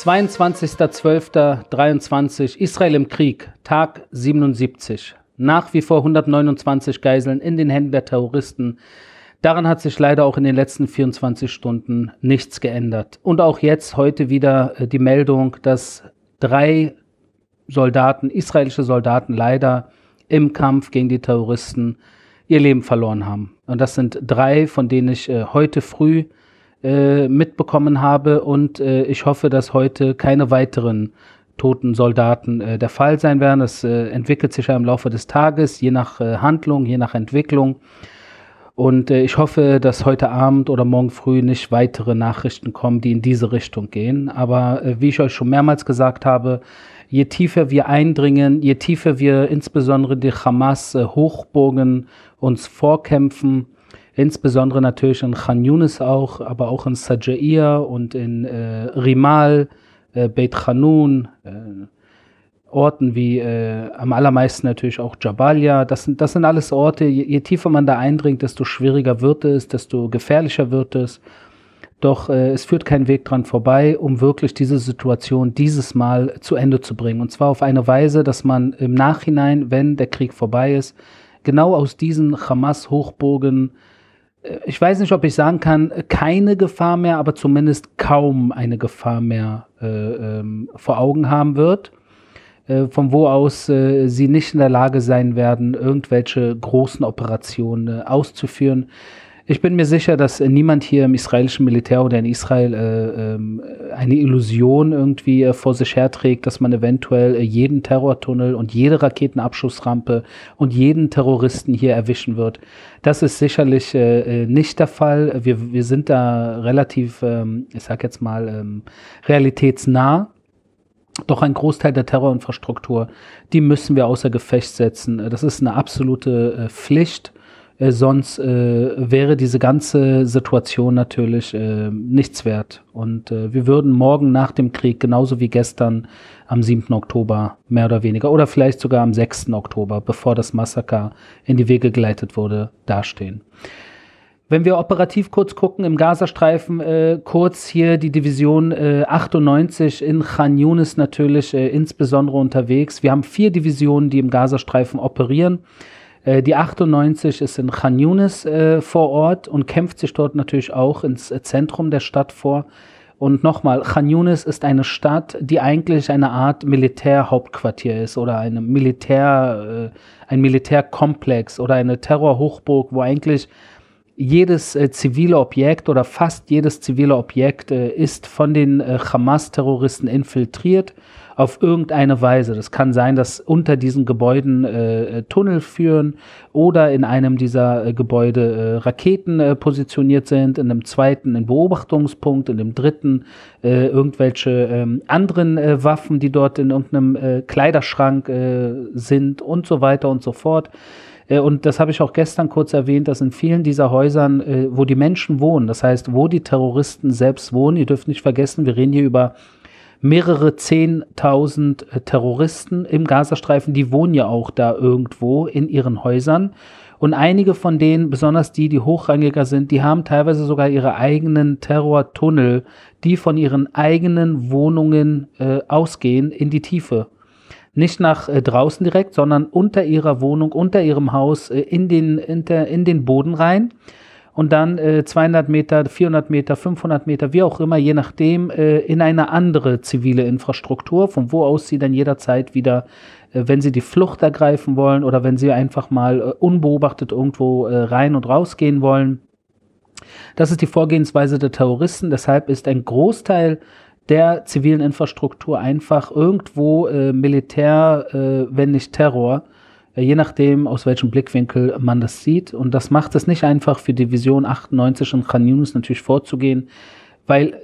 22.12.23 Israel im Krieg, Tag 77. Nach wie vor 129 Geiseln in den Händen der Terroristen. Daran hat sich leider auch in den letzten 24 Stunden nichts geändert. Und auch jetzt heute wieder äh, die Meldung, dass drei Soldaten, israelische Soldaten leider im Kampf gegen die Terroristen ihr Leben verloren haben. Und das sind drei, von denen ich äh, heute früh äh, mitbekommen habe. Und äh, ich hoffe, dass heute keine weiteren toten Soldaten äh, der Fall sein werden. Das äh, entwickelt sich ja im Laufe des Tages, je nach äh, Handlung, je nach Entwicklung. Und ich hoffe, dass heute Abend oder morgen früh nicht weitere Nachrichten kommen, die in diese Richtung gehen. Aber wie ich euch schon mehrmals gesagt habe, je tiefer wir eindringen, je tiefer wir insbesondere die Hamas-Hochburgen uns vorkämpfen, insbesondere natürlich in Khan Yunis auch, aber auch in Sajaiya und in äh, Rimal, äh, Beit Khanun, äh, Orten wie äh, am allermeisten natürlich auch Jabalia. Das sind, das sind alles Orte, je, je, tiefer man da eindringt, desto schwieriger wird es, desto gefährlicher wird es. Doch äh, es führt kein Weg dran vorbei, um wirklich diese Situation dieses Mal zu Ende zu bringen. Und zwar auf eine Weise, dass man im Nachhinein, wenn der Krieg vorbei ist, genau aus diesen Hamas-Hochburgen ich weiß nicht, ob ich sagen kann, keine Gefahr mehr, aber zumindest kaum eine Gefahr mehr äh, ähm, vor Augen haben wird, äh, von wo aus äh, sie nicht in der Lage sein werden, irgendwelche großen Operationen äh, auszuführen. Ich bin mir sicher, dass äh, niemand hier im israelischen Militär oder in Israel äh, äh, eine Illusion irgendwie äh, vor sich herträgt, dass man eventuell äh, jeden Terrortunnel und jede Raketenabschussrampe und jeden Terroristen hier erwischen wird. Das ist sicherlich äh, nicht der Fall. Wir, wir sind da relativ, ähm, ich sag jetzt mal, ähm, realitätsnah. Doch ein Großteil der Terrorinfrastruktur, die müssen wir außer Gefecht setzen. Das ist eine absolute Pflicht äh, sonst äh, wäre diese ganze Situation natürlich äh, nichts wert. Und äh, wir würden morgen nach dem Krieg, genauso wie gestern am 7. Oktober, mehr oder weniger, oder vielleicht sogar am 6. Oktober, bevor das Massaker in die Wege geleitet wurde, dastehen. Wenn wir operativ kurz gucken, im Gazastreifen äh, kurz hier die Division äh, 98 in Khan Yunis natürlich äh, insbesondere unterwegs. Wir haben vier Divisionen, die im Gazastreifen operieren. Äh, die 98 ist in Khan Yunis äh, vor Ort und kämpft sich dort natürlich auch ins äh, Zentrum der Stadt vor. Und nochmal, Khan Yunis ist eine Stadt, die eigentlich eine Art Militärhauptquartier ist oder eine Militär, ein Militärkomplex oder eine Terrorhochburg, wo eigentlich jedes äh, zivile Objekt oder fast jedes zivile Objekt äh, ist von den äh, Hamas-Terroristen infiltriert auf irgendeine Weise. Das kann sein, dass unter diesen Gebäuden äh, Tunnel führen oder in einem dieser äh, Gebäude äh, Raketen äh, positioniert sind, in einem zweiten ein Beobachtungspunkt, in dem dritten äh, irgendwelche ähm, anderen äh, Waffen, die dort in irgendeinem Kleiderschrank sind und so weiter und so fort. Und das habe ich auch gestern kurz erwähnt, dass in vielen dieser Häusern, wo die Menschen wohnen, das heißt, wo die Terroristen selbst wohnen, ihr dürft nicht vergessen, wir reden hier über mehrere Zehntausend äh, Terroristen im Gazastreifen, die wohnen ja auch da irgendwo in ihren Häusern. Und einige von denen, besonders die, die hochrangiger sind, die haben teilweise sogar ihre eigenen Terrortunnel, die von ihren eigenen Wohnungen äh, ausgehen in die Tiefe. Nicht nach äh, draußen direkt, sondern unter ihrer Wohnung, unter ihrem Haus, äh, in, den, in, der, in den Boden rein und dann äh, 200 Meter, 400 Meter, 500 Meter, wie auch immer, je nachdem, äh, in eine andere zivile Infrastruktur, von wo aus sie dann jederzeit wieder, äh, wenn sie die Flucht ergreifen wollen oder wenn sie einfach mal äh, unbeobachtet irgendwo rein und rausgehen wollen. Das ist die Vorgehensweise der Terroristen. Deshalb ist ein Großteil der zivilen Infrastruktur einfach irgendwo äh, Militär, wenn nicht Terror äh, je nachdem, aus welchem Blickwinkel man das sieht. Und das macht es nicht einfach für Division 98 und Khan Yunus natürlich vorzugehen, weil äh,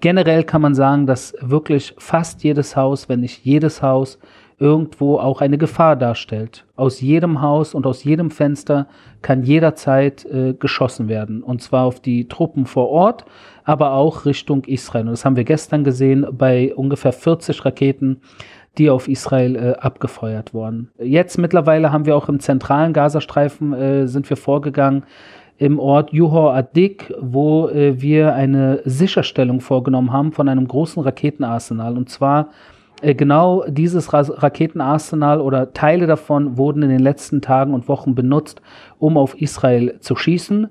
generell kann man sagen, dass wirklich fast jedes Haus, wenn nicht jedes Haus, irgendwo auch eine Gefahr darstellt. Aus jedem Haus und aus jedem Fenster kann jederzeit äh, geschossen werden. Und zwar auf die Truppen vor Ort, aber auch Richtung Israel. Und das haben wir gestern gesehen bei ungefähr 40 Raketen, die auf Israel äh, abgefeuert wurden. Jetzt mittlerweile haben wir auch im zentralen Gazastreifen äh, sind wir vorgegangen im Ort Juhor Adik, wo äh, wir eine Sicherstellung vorgenommen haben von einem großen Raketenarsenal. Und zwar genau dieses Ra Raketenarsenal oder Teile davon wurden in den letzten Tagen und Wochen benutzt, um auf Israel zu schießen.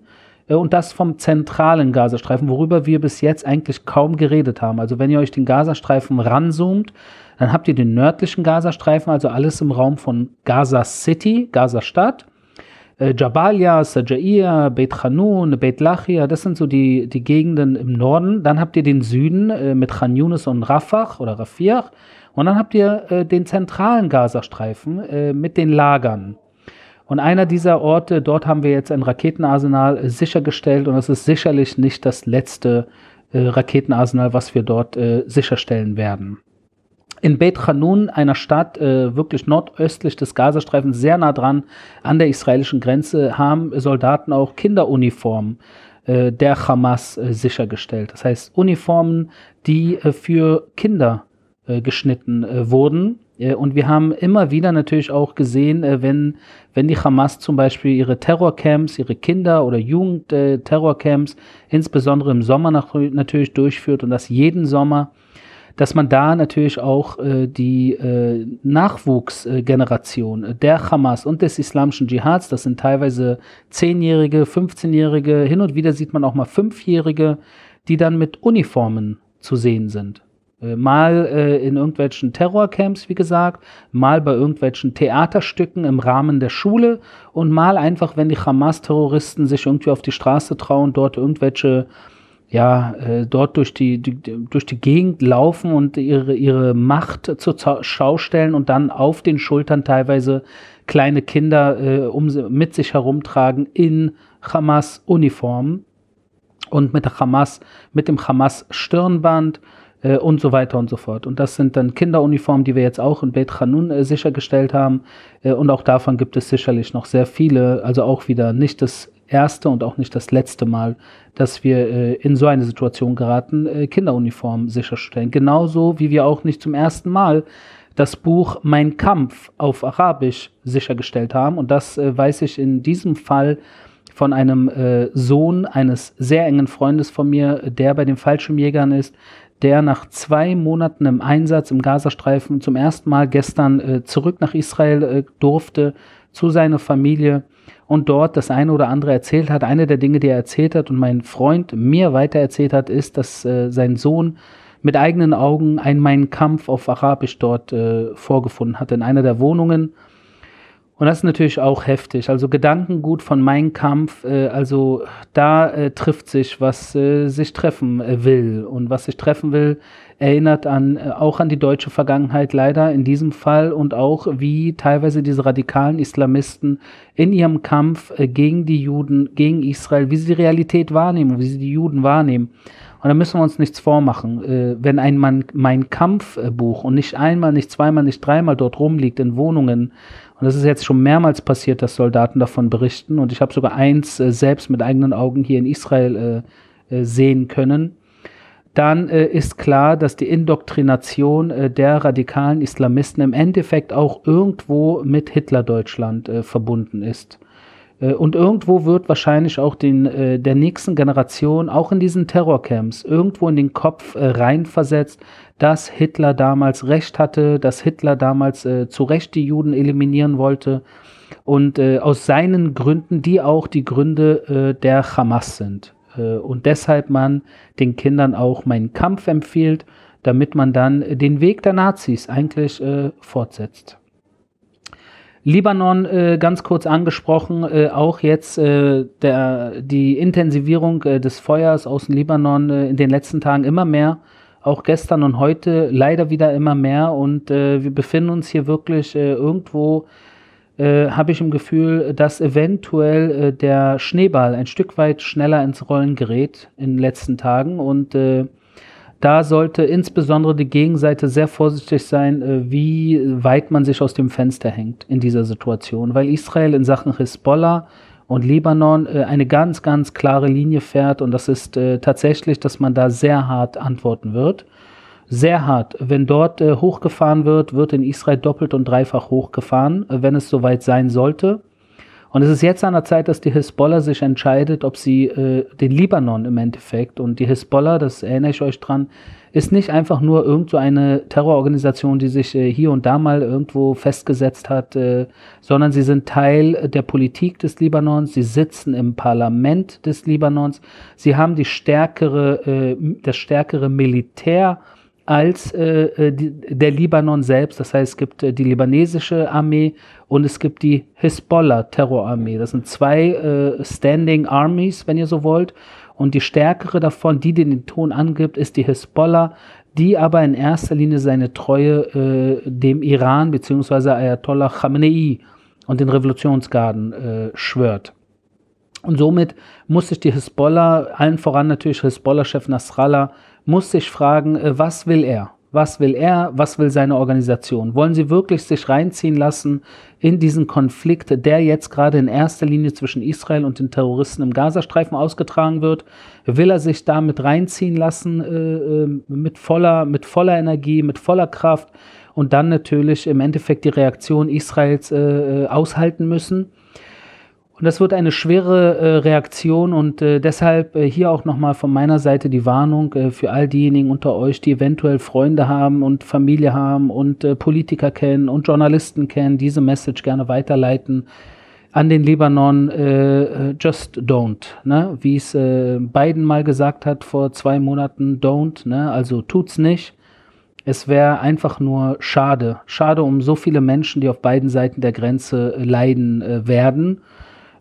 Äh, und das vom zentralen Gazastreifen, worüber wir bis jetzt eigentlich kaum geredet haben. Also wenn ihr euch den Gazastreifen ranzoomt, dann habt ihr den nördlichen Gazastreifen, also alles im Raum von Gaza City, Gaza Stadt. Äh, Jabalia, Sajaia, Beit Hanun, Beit Lachia, das sind so die, die Gegenden im Norden. Dann habt ihr den Süden äh, mit Khan Yunis und Rafah oder Rafiach. Und dann habt ihr äh, den zentralen Gazastreifen mit den Lagern. Und einer dieser Orte, dort haben wir jetzt ein Raketenarsenal sichergestellt und es ist sicherlich nicht das letzte Raketenarsenal, was wir dort sicherstellen werden in Beit Hanun, einer Stadt äh, wirklich nordöstlich des Gazastreifens, sehr nah dran an der israelischen Grenze, haben Soldaten auch Kinderuniformen äh, der Hamas äh, sichergestellt. Das heißt Uniformen, die äh, für Kinder äh, geschnitten äh, wurden. und wir haben immer wieder natürlich auch gesehen, wenn, wenn die Hamas zum Beispiel ihre Terrorcamps, ihre Kinder- oder Jugend-Terrorcamps, insbesondere im Sommer natürlich durchführt und das jeden Sommer, dass man da natürlich auch äh, die äh, Nachwuchsgeneration der Hamas und des islamischen Dschihads, das sind teilweise Zehnjährige, 15-Jährige, hin und wieder sieht man auch mal Fünfjährige, die dann mit Uniformen zu sehen sind. Äh, mal äh, in irgendwelchen Terrorcamps, wie gesagt, mal bei irgendwelchen Theaterstücken im Rahmen der Schule und mal einfach, wenn die Hamas-Terroristen sich irgendwie auf die Straße trauen, dort irgendwelche ja, äh, dort durch die, die, durch die Gegend laufen und ihre, ihre Macht zur Schau stellen und dann auf den Schultern teilweise kleine Kinder äh, um, mit sich herumtragen in Hamas-Uniformen und mit Hamas, mit dem Hamas-Stirnband äh, und so weiter und so fort. Und das sind dann Kinderuniformen, die wir jetzt auch in Beit Hanun äh, sichergestellt haben. Äh, und auch davon gibt es sicherlich noch sehr viele, also auch wieder nicht das erste und auch nicht das letzte Mal, dass wir äh, in so eine Situation geraten, äh, Kinderuniformen sicherstellen. Genauso wie wir auch nicht zum ersten Mal das Buch Mein Kampf auf Arabisch sichergestellt haben. Und das äh, weiß ich in diesem Fall von einem äh, Sohn eines sehr engen Freundes von mir, der bei den Fallschirmjägern ist, der nach zwei Monaten im Einsatz im Gazastreifen zum ersten Mal gestern äh, zurück nach Israel äh, durfte, zu seiner Familie und dort das eine oder andere erzählt hat. Eine der Dinge, die er erzählt hat und mein Freund mir weiter erzählt hat, ist, dass äh, sein Sohn mit eigenen Augen einen Mein Kampf auf Arabisch dort äh, vorgefunden hat in einer der Wohnungen und das ist natürlich auch heftig. Also Gedankengut von Mein Kampf, äh, also da äh, trifft sich, was äh, sich treffen äh, will. Und was sich treffen will, erinnert an äh, auch an die deutsche Vergangenheit leider in diesem Fall und auch wie teilweise diese radikalen Islamisten in ihrem Kampf äh, gegen die Juden, gegen Israel, wie sie die Realität wahrnehmen, wie sie die Juden wahrnehmen. Und da müssen wir uns nichts vormachen. Äh, wenn ein Mann mein Kampfbuch und nicht einmal, nicht zweimal, nicht dreimal dort rumliegt in Wohnungen, und das ist jetzt schon mehrmals passiert, dass Soldaten davon berichten, und ich habe sogar eins selbst mit eigenen Augen hier in Israel sehen können, dann äh, ist klar, dass die Indoktrination äh, der radikalen Islamisten im Endeffekt auch irgendwo mit Hitler-Deutschland verbunden ist. Äh, und irgendwo wird wahrscheinlich auch den, äh, der nächsten Generation, auch in diesen Terrorcamps, irgendwo in den Kopf äh, reinversetzt, dass Hitler damals Recht hatte, dass Hitler damals äh, zu Recht die Juden eliminieren wollte und äh, aus seinen Gründen, die auch die Gründe äh, der Hamas sind. Äh, und deshalb man den Kindern auch meinen Kampf empfiehlt, damit man dann den Weg der Nazis eigentlich äh, fortsetzt. Libanon äh, ganz kurz angesprochen, äh, auch jetzt äh, der, die Intensivierung äh, des Feuers aus dem Libanon in den letzten Tagen immer mehr, auch gestern und heute leider wieder immer mehr und wir befinden uns hier wirklich irgendwo, habe ich im Gefühl, dass eventuell der Schneeball ein Stück weit schneller ins Rollen gerät in den letzten Tagen. Und da sollte insbesondere die Gegenseite sehr vorsichtig sein, äh, wie weit man sich aus dem Fenster hängt in dieser Situation, weil Israel in Sachen Hisbollah und Libanon äh, eine ganz, ganz klare Linie fährt. Und das ist äh, tatsächlich, dass man da sehr hart antworten wird. Sehr hart. Wenn dort hochgefahren wird, wird in Israel doppelt und dreifach hochgefahren, wenn es soweit sein sollte. Und es ist jetzt an der Zeit, dass die Hisbollah sich entscheidet, ob sie äh, den Libanon im Endeffekt und die Hisbollah, das erinnere ich euch dran, ist nicht einfach nur irgend so eine Terrororganisation, die sich äh, hier und da mal irgendwo festgesetzt hat, äh, sondern sie sind Teil der Politik des Libanons, sie sitzen im Parlament des Libanons, sie haben die stärkere, äh, das stärkere Militär als äh, äh, die, der Libanon selbst. Das heißt, es gibt äh, die libanesische Armee und es gibt die Hisbollah-Terrorarmee. Das sind zwei äh, Standing Armies, wenn ihr so wollt. Und die stärkere davon, die den Ton angibt, ist die Hisbollah, die aber in erster Linie seine Treue äh, dem Iran bzw. Ayatollah Khamenei und den Revolutionsgarden äh, schwört. Und somit muss sich die Hisbollah, allen voran natürlich Hisbollah-Chef Nasrallah, muss sich fragen, äh, was will er? Was will er? Was will seine Organisation? Wollen sie wirklich sich reinziehen lassen in diesen Konflikt, der jetzt gerade in erster Linie zwischen Israel und den Terroristen im Gazastreifen ausgetragen wird? Will er sich damit reinziehen lassen äh, äh mit, voller, mit voller Energie, mit voller Kraft und dann natürlich im Endeffekt die Reaktion Israels äh, äh aushalten müssen? Und das wird eine schwere äh, Reaktion und äh, deshalb äh, hier auch nochmal von meiner Seite die Warnung äh, für all diejenigen unter euch, die eventuell Freunde haben und Familie haben und äh, Politiker kennen und Journalisten kennen, diese Message gerne weiterleiten an den Libanon, äh, just don't. Ne? Wie es Biden mal gesagt hat vor zwei Monaten, don't, ne? also tut's nicht. Es wäre einfach nur schade. Schade um so viele Menschen, die auf beiden Seiten der Grenze leiden werden äh,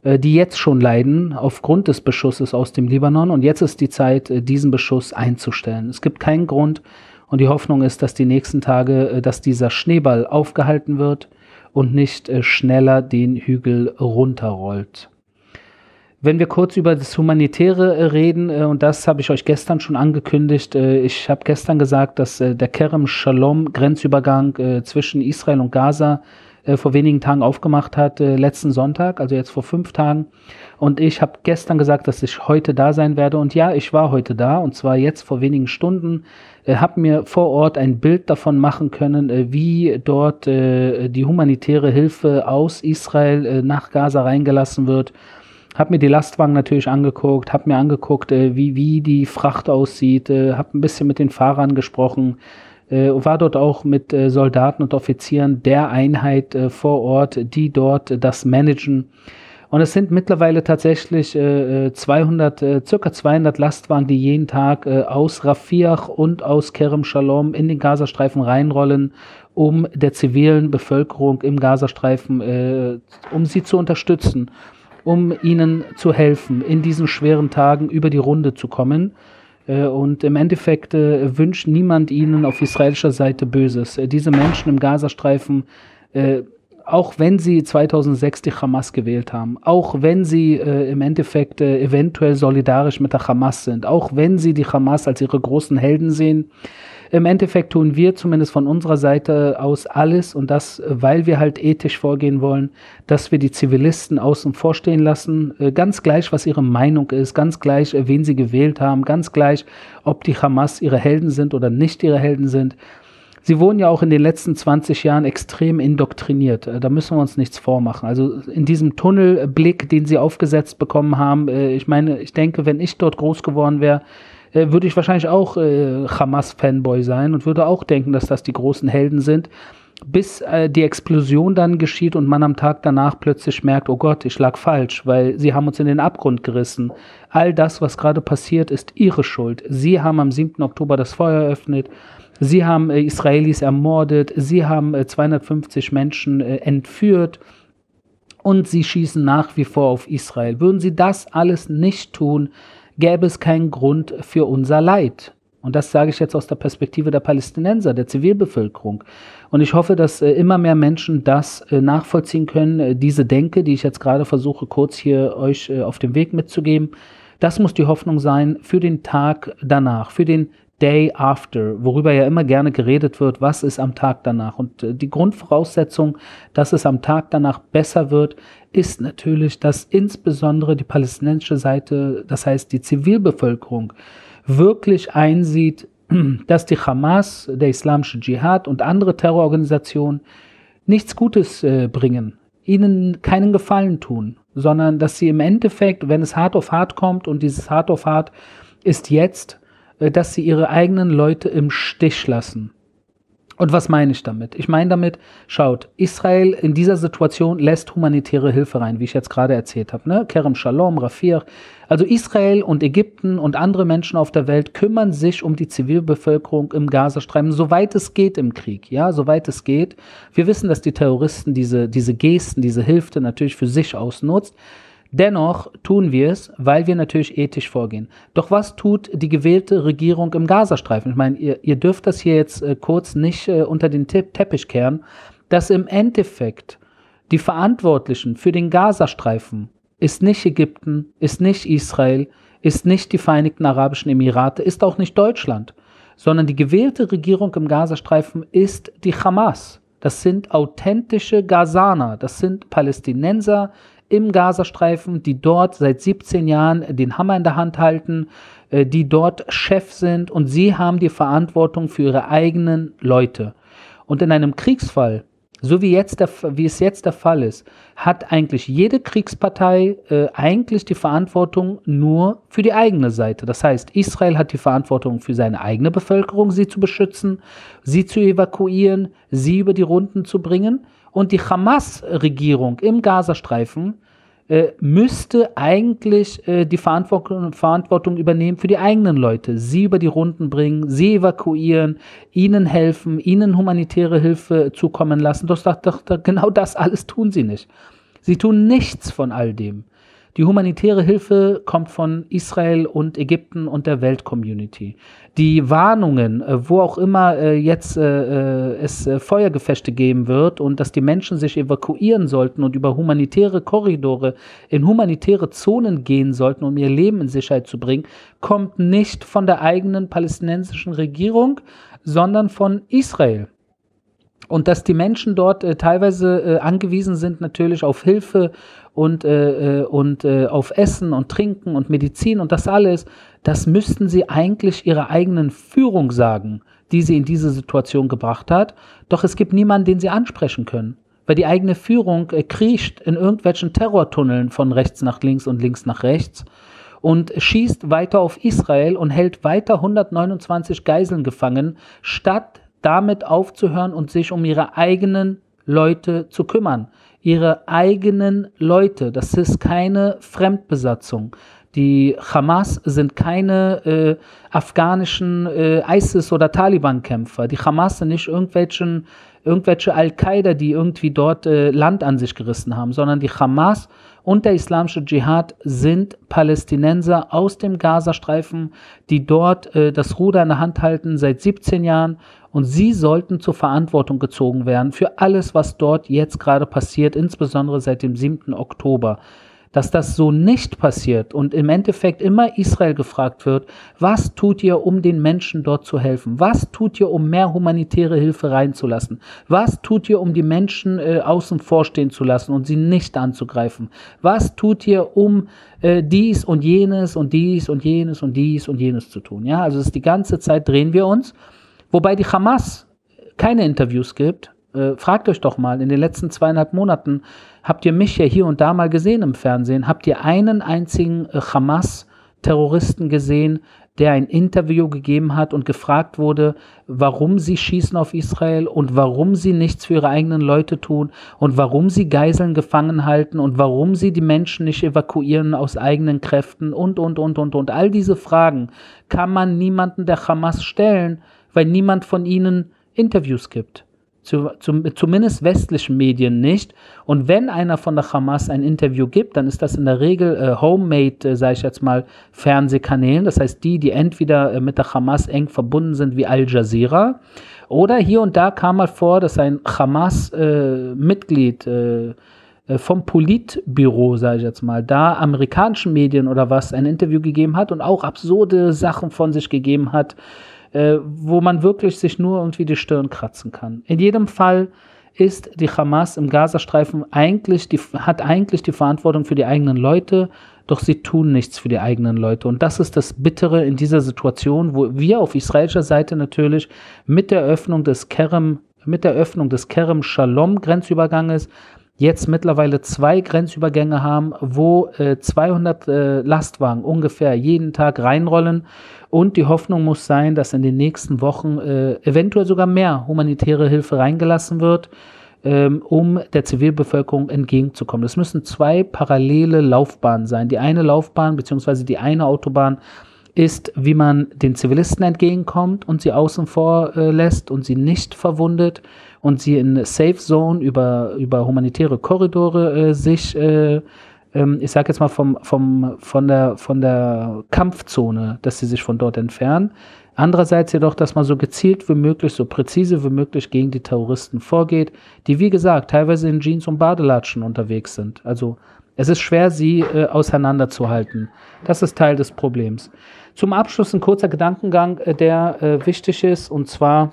die jetzt schon leiden aufgrund des Beschusses aus dem Libanon. Und jetzt ist die Zeit, äh, diesen Beschuss einzustellen. Es gibt keinen Grund und die Hoffnung ist, dass die nächsten Tage, äh, dass dieser Schneeball aufgehalten wird und nicht schneller den Hügel runterrollt. Wenn wir kurz über das Humanitäre reden, und das habe ich euch gestern schon angekündigt, ich habe gestern gesagt, dass der Kerem Shalom Grenzübergang zwischen Israel und Gaza äh, vor wenigen Tagen aufgemacht hat, äh, letzten Sonntag, also jetzt vor fünf Tagen. Und ich habe gestern gesagt, dass ich heute da sein werde. Und ja, ich war heute da, und zwar jetzt vor wenigen Stunden. Äh, habe mir vor Ort ein Bild davon machen können, äh, wie dort äh, die humanitäre Hilfe aus Israel äh, nach Gaza reingelassen wird. Hab mir die Lastwagen natürlich angeguckt, hab mir angeguckt, äh, wie, wie die Fracht aussieht, hab ein bisschen mit den Fahrern gesprochen, äh, war dort auch mit äh, Soldaten und Offizieren der Einheit äh, vor Ort, die dort äh, das managen. Und es sind mittlerweile tatsächlich äh, 200, äh, circa 200 Lastwagen, die jeden Tag äh, aus Rafiach und aus Kerem Shalom in den Gazastreifen reinrollen, um der zivilen Bevölkerung im Gazastreifen, äh, um sie zu unterstützen, um ihnen zu helfen, in diesen schweren Tagen über die Runde zu kommen. Äh, und im Endeffekt äh, wünscht niemand ihnen auf israelischer Seite Böses. Äh, diese Menschen im Gazastreifen, auch wenn sie 2006 die Hamas gewählt haben, auch wenn sie im Endeffekt eventuell solidarisch mit der Hamas sind, auch wenn sie die Hamas als ihre großen Helden sehen, im Endeffekt tun wir zumindest von unserer Seite aus alles und das, weil wir halt ethisch vorgehen wollen, dass wir die Zivilisten außen vor stehen lassen, äh, ganz gleich, was ihre Meinung ist, ganz gleich, äh, wen sie gewählt haben, ganz gleich, ob die Hamas ihre Helden sind oder nicht ihre Helden sind. Sie wurden ja auch in den letzten 20 Jahren extrem indoktriniert. Äh, da müssen wir uns nichts vormachen. Also in diesem Tunnelblick, den sie aufgesetzt bekommen haben, ich meine, ich denke, wenn ich dort groß geworden wäre, äh, würde ich wahrscheinlich auch äh, Hamas-Fanboy sein und würde auch denken, dass das die großen Helden sind. Bis äh, die Explosion dann geschieht und man am Tag danach plötzlich merkt, oh Gott, ich lag falsch, weil sie haben uns in den Abgrund gerissen. All das, was gerade passiert, ist ihre Schuld. Sie haben am 7. Oktober das Feuer eröffnet. Sie haben äh, Israelis ermordet. Sie haben 250 äh, Menschen äh, entführt und sie schießen nach wie vor auf Israel. Würden sie das alles nicht tun, gäbe es keinen Grund für unser Leid. Und das sage ich jetzt aus der Perspektive der Palästinenser, der Zivilbevölkerung. Und ich hoffe, dass äh, immer mehr Menschen das äh, nachvollziehen können, äh, diese Denke, die ich jetzt gerade versuche, kurz hier euch auf dem Weg mitzugeben. Das muss die Hoffnung sein für den Tag danach, für den Day After, worüber ja immer gerne geredet wird, was ist am Tag danach. Und die Grundvoraussetzung, dass es am Tag danach besser wird, ist natürlich, dass insbesondere die palästinensische Seite, das heißt die Zivilbevölkerung, wirklich einsieht, dass die Hamas, der islamische Dschihad und andere Terrororganisationen nichts Gutes äh, bringen. ihnen keinen Gefallen tun, sondern dass sie im Endeffekt, wenn es hart auf hart kommt und dieses hart auf hart ist jetzt, äh, dass sie ihre eigenen Leute im Stich lassen. Und was meine ich damit? Ich meine damit, schaut, Israel in dieser Situation lässt humanitäre Hilfe rein, wie ich jetzt gerade erzählt habe. Ne? Kerem Shalom, Rafir. Also Israel und Ägypten und andere Menschen auf der Welt kümmern sich um die Zivilbevölkerung im Gazastreifen, soweit es geht im Krieg. Ja, soweit es geht. Wir wissen, dass die Terroristen diese, diese Gesten, diese Hilfe natürlich für sich ausnutzt. Dennoch tun wir es, weil wir natürlich ethisch vorgehen. Doch was tut die gewählte Regierung im Gazastreifen? Ich meine, ihr, ihr dürft das hier jetzt äh, kurz nicht äh, unter den Te Teppich kehren, dass im Endeffekt die Verantwortlichen für den Gazastreifen ist nicht Ägypten, ist nicht Israel, ist nicht die Vereinigten Arabischen Emirate, ist auch nicht Deutschland, sondern die gewählte Regierung im Gazastreifen ist die Hamas. Das sind authentische Gazaner, das sind Palästinenser, im Gazastreifen, die dort seit 17 Jahren den Hammer in der Hand halten, äh, die dort Chef sind und sie haben die Verantwortung für ihre eigenen Leute. Und in einem Kriegsfall, so wie, jetzt der, wie es jetzt der Fall ist, hat eigentlich jede Kriegspartei äh, eigentlich die Verantwortung nur für die eigene Seite. Das heißt, Israel hat die Verantwortung für seine eigene Bevölkerung, sie zu beschützen, sie zu evakuieren, sie über die Runden zu bringen. Und die Hamas-Regierung im Gazastreifen äh, müsste eigentlich äh, die Verantwortung, Verantwortung übernehmen für die eigenen Leute, sie über die Runden bringen, sie evakuieren, ihnen helfen, ihnen humanitäre Hilfe zukommen lassen. Doch, doch, doch genau das alles tun sie nicht. Sie tun nichts von all dem. Die humanitäre Hilfe kommt von Israel und Ägypten und der Weltcommunity. Die Warnungen, äh, wo auch immer äh, jetzt äh, es Feuergefechte geben wird und dass die Menschen sich evakuieren sollten und über humanitäre Korridore in humanitäre Zonen gehen sollten, um ihr Leben in Sicherheit zu bringen, kommt nicht von der eigenen palästinensischen Regierung, sondern von Israel und dass die Menschen dort äh, teilweise äh, angewiesen sind natürlich auf Hilfe und, äh, äh, und äh, auf Essen und Trinken und Medizin und das alles, das müssten sie eigentlich ihrer eigenen Führung sagen, die sie in diese Situation gebracht hat. Doch es gibt niemanden, den sie ansprechen können, weil die eigene Führung äh, kriecht in irgendwelchen Terrortunneln von rechts nach links und links nach rechts und schießt weiter auf Israel und hält weiter 129 Geiseln gefangen, statt damit aufzuhören und sich um ihre eigenen Leute zu kümmern. Ihre eigenen Leute. Das ist keine Fremdbesatzung. Die Hamas sind keine äh, afghanischen äh, ISIS- oder Taliban-Kämpfer. Die Hamas sind nicht irgendwelchen, irgendwelche Al-Qaida, die irgendwie dort äh, Land an sich gerissen haben, sondern die Hamas und der islamische Dschihad sind Palästinenser aus dem Gazastreifen, die dort äh, das Ruder in der Hand halten seit 17 Jahren und sie sollten zur Verantwortung gezogen werden für alles, was dort jetzt gerade passiert, insbesondere seit dem 7. Oktober dass das so nicht passiert und im Endeffekt immer Israel gefragt wird, was tut ihr, um den Menschen dort zu helfen? Was tut ihr, um mehr humanitäre Hilfe reinzulassen? Was tut ihr, um die Menschen äh, außen vor stehen zu lassen und sie nicht anzugreifen? Was tut ihr, um äh, dies und jenes und dies und jenes und dies und jenes zu tun? Ja, also es ist die ganze Zeit drehen wir uns, wobei die Hamas keine Interviews gibt. Äh, fragt euch doch mal, in den letzten zweieinhalb Monaten Habt ihr mich ja hier und da mal gesehen im Fernsehen? Habt ihr einen einzigen äh, Hamas-Terroristen gesehen, der ein Interview gegeben hat und gefragt wurde, warum sie schießen auf Israel und warum sie nichts für ihre eigenen Leute tun und warum sie Geiseln gefangen halten und warum sie die Menschen nicht evakuieren aus eigenen Kräften und, und, und, und, und. All diese Fragen kann man niemanden der Hamas stellen, weil niemand von ihnen Interviews gibt zu, zu, zumindest westlichen Medien nicht. Und wenn einer von der Hamas ein Interview gibt, dann ist das in der Regel äh, homemade, äh, sage ich jetzt mal, Fernsehkanälen. Das heißt, die, die entweder äh, mit der Hamas eng verbunden sind, wie Al Jazeera, oder hier und da kam mal vor, dass ein Hamas-Mitglied äh, äh, äh, vom Politbüro, sage ich jetzt mal, da amerikanischen Medien oder was ein Interview gegeben hat und auch absurde Sachen von sich gegeben hat, äh, wo man wirklich sich nur irgendwie die Stirn kratzen kann. In jedem Fall ist die Hamas im Gazastreifen eigentlich, die, hat eigentlich die Verantwortung für die eigenen Leute, doch sie tun nichts für die eigenen Leute. Und das ist das Bittere in dieser Situation, wo wir auf israelischer Seite natürlich mit der Öffnung des Kerem, mit der Öffnung des Kerem Shalom Grenzüberganges jetzt mittlerweile zwei Grenzübergänge haben, wo äh, 200 äh, Lastwagen ungefähr jeden Tag reinrollen. Und die Hoffnung muss sein, dass in den nächsten Wochen äh, eventuell sogar mehr humanitäre Hilfe reingelassen wird, ähm, um der Zivilbevölkerung entgegenzukommen. Das müssen zwei parallele Laufbahnen sein. Die eine Laufbahn beziehungsweise die eine Autobahn ist, wie man den Zivilisten entgegenkommt und sie außen vor äh, lässt und sie nicht verwundet und sie in Safe Zone über, über humanitäre Korridore äh, sich, äh, ähm, ich sage jetzt mal vom, vom, von, der, von der Kampfzone, dass sie sich von dort entfernen. Andererseits jedoch, dass man so gezielt wie möglich, so präzise wie möglich gegen die Terroristen vorgeht, die wie gesagt teilweise in Jeans und Badelatschen unterwegs sind. Also es ist schwer, sie äh, auseinanderzuhalten. Das ist Teil des Problems. Zum Abschluss ein kurzer Gedankengang, äh, der äh, wichtig ist. Und zwar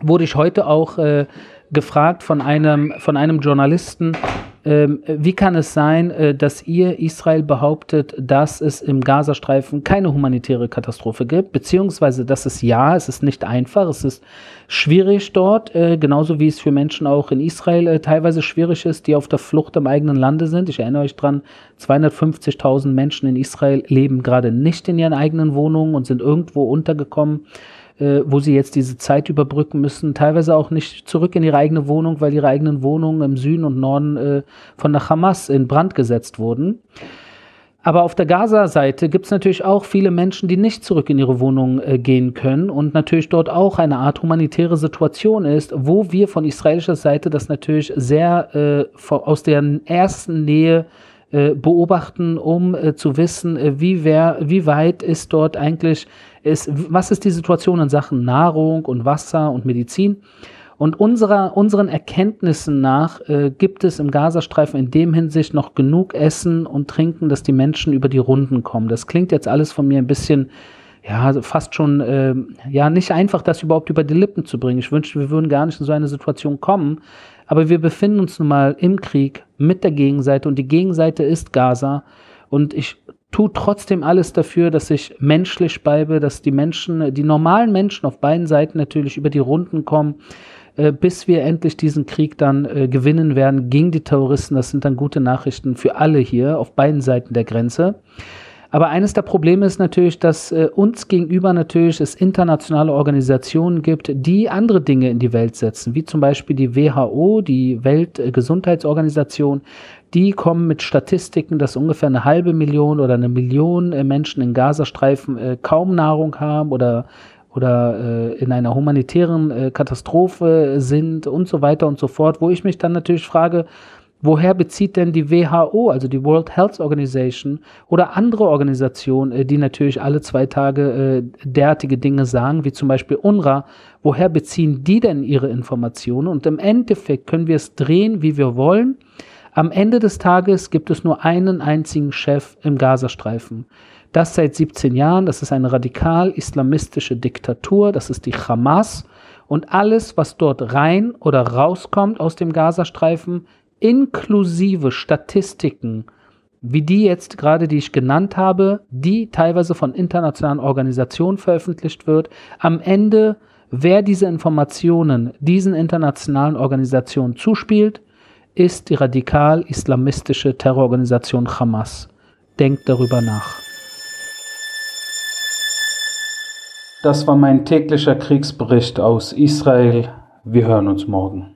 wurde ich heute auch äh, gefragt von einem, von einem Journalisten, wie kann es sein, äh, dass ihr Israel behauptet, dass es im Gazastreifen keine humanitäre Katastrophe gibt, beziehungsweise dass es ja, es ist nicht einfach, es ist schwierig dort, äh, genauso wie es für Menschen auch in Israel äh, teilweise schwierig ist, die auf der Flucht im eigenen Lande sind. Ich erinnere euch dran, 250.000 Menschen in Israel leben gerade nicht in ihren eigenen Wohnungen und sind irgendwo untergekommen äh, wo sie jetzt diese Zeit überbrücken müssen, teilweise auch nicht zurück in ihre eigene Wohnung, weil ihre eigenen Wohnungen im Süden und Norden äh, von der Hamas in Brand gesetzt wurden. Aber auf der Gaza-Seite gibt es natürlich auch viele Menschen, die nicht zurück in ihre Wohnung äh, gehen können und natürlich dort auch eine Art humanitäre Situation ist, wo wir von israelischer Seite das natürlich sehr äh, aus der ersten Nähe äh, beobachten, um äh, zu wissen, wie, wer, wie weit ist dort eigentlich ist, was ist die Situation in Sachen Nahrung und Wasser und Medizin? Und unserer, unseren Erkenntnissen nach äh, gibt es im Gazastreifen in dem Hinsicht noch genug Essen und Trinken, dass die Menschen über die Runden kommen. Das klingt jetzt alles von mir ein bisschen, ja, fast schon, äh, ja, nicht einfach, das überhaupt über die Lippen zu bringen. Ich wünschte, wir würden gar nicht in so eine Situation kommen. Aber wir befinden uns nun mal im Krieg mit der Gegenseite und die Gegenseite ist Gaza. Und ich tue trotzdem alles dafür, dass ich menschlich bleibe, dass die Menschen, die normalen Menschen auf beiden Seiten natürlich über die Runden kommen, äh, bis wir endlich diesen Krieg dann äh, gewinnen werden gegen die Terroristen. Das sind dann gute Nachrichten für alle hier auf beiden Seiten der Grenze. Aber eines der Probleme ist natürlich, dass äh, uns gegenüber natürlich es internationale Organisationen gibt, die andere Dinge in die Welt setzen, wie zum Beispiel die WHO, die Weltgesundheitsorganisation. Die kommen mit Statistiken, dass ungefähr eine halbe Million oder eine Million äh, Menschen in Gazastreifen äh, kaum Nahrung haben oder oder äh, in einer humanitären äh, Katastrophe sind und so weiter und so fort, wo ich mich dann natürlich frage, Woher bezieht denn die WHO, also die World Health Organization oder andere Organisationen, äh, die natürlich alle zwei Tage äh, derartige Dinge sagen, wie zum Beispiel UNRWA, woher beziehen die denn ihre Informationen? Und im Endeffekt können wir es drehen, wie wir wollen. Am Ende des Tages gibt es nur einen einzigen Chef im Gazastreifen. Das seit 17 Jahren, das ist eine radikal-islamistische Diktatur, das ist die Hamas. Und alles, was dort rein oder rauskommt aus dem Gazastreifen, inklusive Statistiken, wie die jetzt gerade, die ich genannt habe, die teilweise von internationalen Organisationen veröffentlicht wird, am Ende, wer diese Informationen diesen internationalen Organisationen zuspielt, ist die radikal-islamistische Terrororganisation Hamas. Denkt darüber nach. Das war mein täglicher Kriegsbericht aus Israel. Wir hören uns morgen.